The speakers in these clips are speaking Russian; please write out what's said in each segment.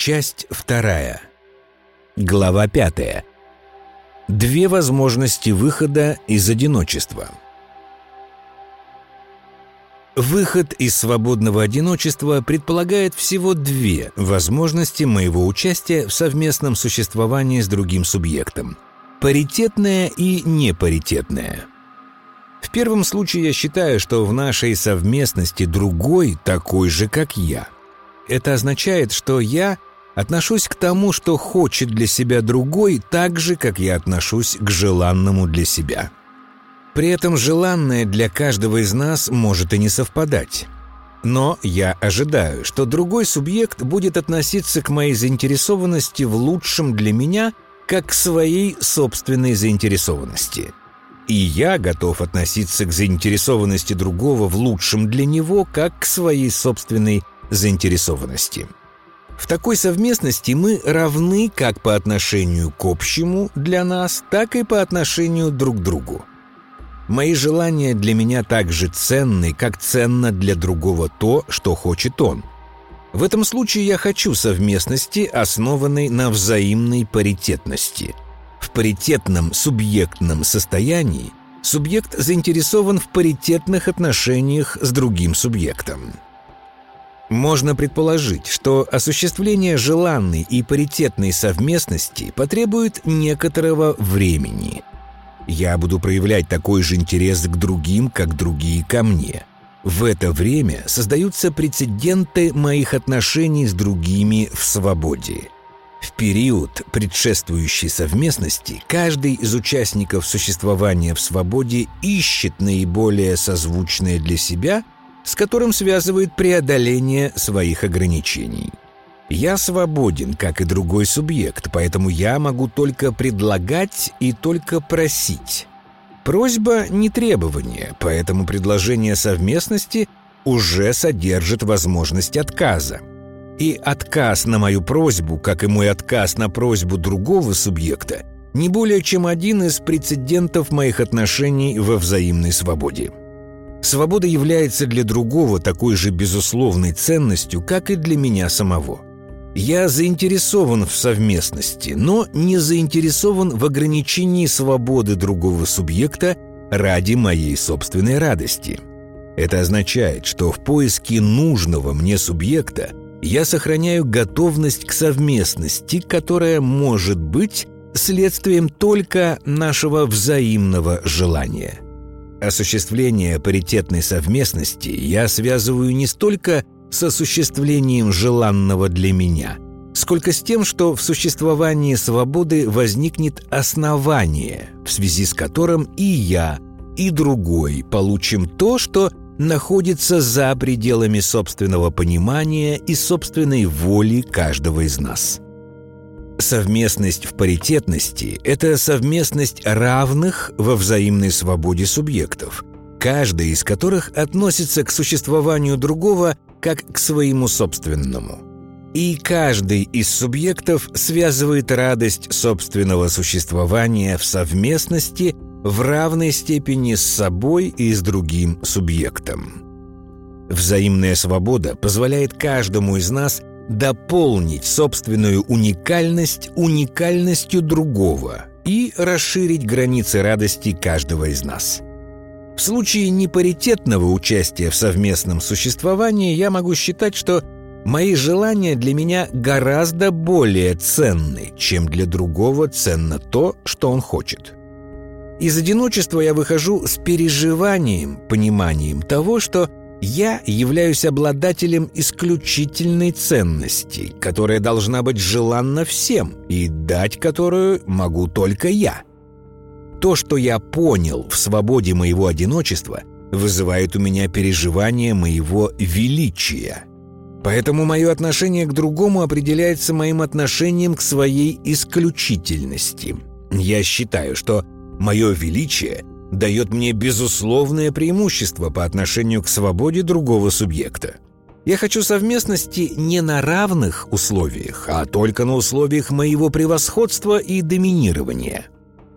Часть вторая. Глава пятая. Две возможности выхода из одиночества. Выход из свободного одиночества предполагает всего две возможности моего участия в совместном существовании с другим субъектом – паритетное и непаритетное. В первом случае я считаю, что в нашей совместности другой такой же, как я. Это означает, что я – Отношусь к тому, что хочет для себя другой, так же, как я отношусь к желанному для себя. При этом желанное для каждого из нас может и не совпадать. Но я ожидаю, что другой субъект будет относиться к моей заинтересованности в лучшем для меня как к своей собственной заинтересованности. И я готов относиться к заинтересованности другого в лучшем для него как к своей собственной заинтересованности. В такой совместности мы равны как по отношению к общему для нас, так и по отношению друг к другу. Мои желания для меня так же ценны, как ценно для другого то, что хочет он. В этом случае я хочу совместности, основанной на взаимной паритетности. В паритетном субъектном состоянии субъект заинтересован в паритетных отношениях с другим субъектом. Можно предположить, что осуществление желанной и паритетной совместности потребует некоторого времени. Я буду проявлять такой же интерес к другим, как другие ко мне. В это время создаются прецеденты моих отношений с другими в свободе. В период предшествующей совместности каждый из участников существования в свободе ищет наиболее созвучное для себя – с которым связывает преодоление своих ограничений. Я свободен, как и другой субъект, поэтому я могу только предлагать и только просить. Просьба не требование, поэтому предложение совместности уже содержит возможность отказа. И отказ на мою просьбу, как и мой отказ на просьбу другого субъекта, не более чем один из прецедентов моих отношений во взаимной свободе. Свобода является для другого такой же безусловной ценностью, как и для меня самого. Я заинтересован в совместности, но не заинтересован в ограничении свободы другого субъекта ради моей собственной радости. Это означает, что в поиске нужного мне субъекта я сохраняю готовность к совместности, которая может быть следствием только нашего взаимного желания – Осуществление паритетной совместности я связываю не столько с осуществлением желанного для меня, сколько с тем, что в существовании свободы возникнет основание, в связи с которым и я, и другой получим то, что находится за пределами собственного понимания и собственной воли каждого из нас. Совместность в паритетности – это совместность равных во взаимной свободе субъектов, каждый из которых относится к существованию другого как к своему собственному. И каждый из субъектов связывает радость собственного существования в совместности в равной степени с собой и с другим субъектом. Взаимная свобода позволяет каждому из нас дополнить собственную уникальность уникальностью другого и расширить границы радости каждого из нас. В случае непаритетного участия в совместном существовании я могу считать, что мои желания для меня гораздо более ценны, чем для другого ценно то, что он хочет. Из одиночества я выхожу с переживанием, пониманием того, что я являюсь обладателем исключительной ценности, которая должна быть желанна всем и дать которую могу только я. То, что я понял в свободе моего одиночества, вызывает у меня переживание моего величия. Поэтому мое отношение к другому определяется моим отношением к своей исключительности. Я считаю, что мое величие дает мне безусловное преимущество по отношению к свободе другого субъекта. Я хочу совместности не на равных условиях, а только на условиях моего превосходства и доминирования.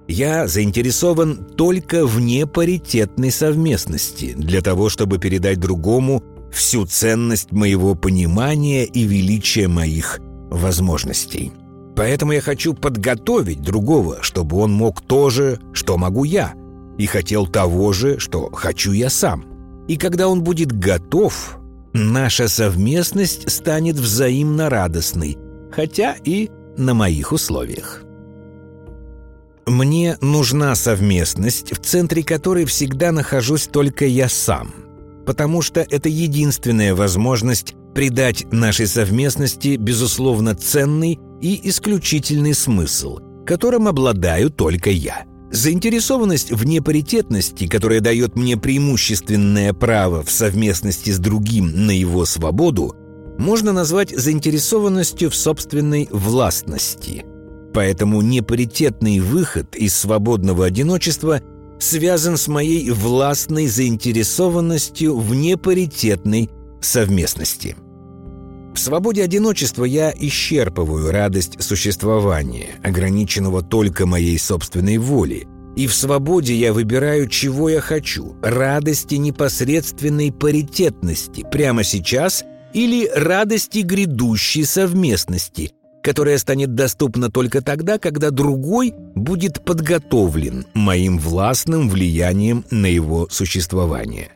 Я заинтересован только в непаритетной совместности для того, чтобы передать другому всю ценность моего понимания и величия моих возможностей. Поэтому я хочу подготовить другого, чтобы он мог то же, что могу я, и хотел того же, что хочу я сам. И когда он будет готов, наша совместность станет взаимно радостной, хотя и на моих условиях. Мне нужна совместность, в центре которой всегда нахожусь только я сам, потому что это единственная возможность придать нашей совместности безусловно ценный и исключительный смысл, которым обладаю только я. Заинтересованность в непаритетности, которая дает мне преимущественное право в совместности с другим на его свободу, можно назвать заинтересованностью в собственной властности. Поэтому непаритетный выход из свободного одиночества связан с моей властной заинтересованностью в непаритетной совместности. В свободе одиночества я исчерпываю радость существования, ограниченного только моей собственной волей, и в свободе я выбираю, чего я хочу – радости непосредственной паритетности прямо сейчас или радости грядущей совместности, которая станет доступна только тогда, когда другой будет подготовлен моим властным влиянием на его существование.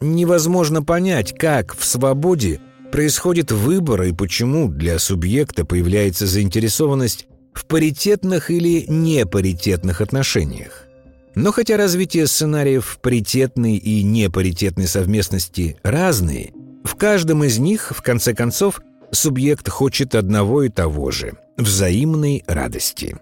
Невозможно понять, как в свободе происходит выбор и почему для субъекта появляется заинтересованность в паритетных или непаритетных отношениях. Но хотя развитие сценариев паритетной и непаритетной совместности разные, в каждом из них, в конце концов, субъект хочет одного и того же – взаимной радости.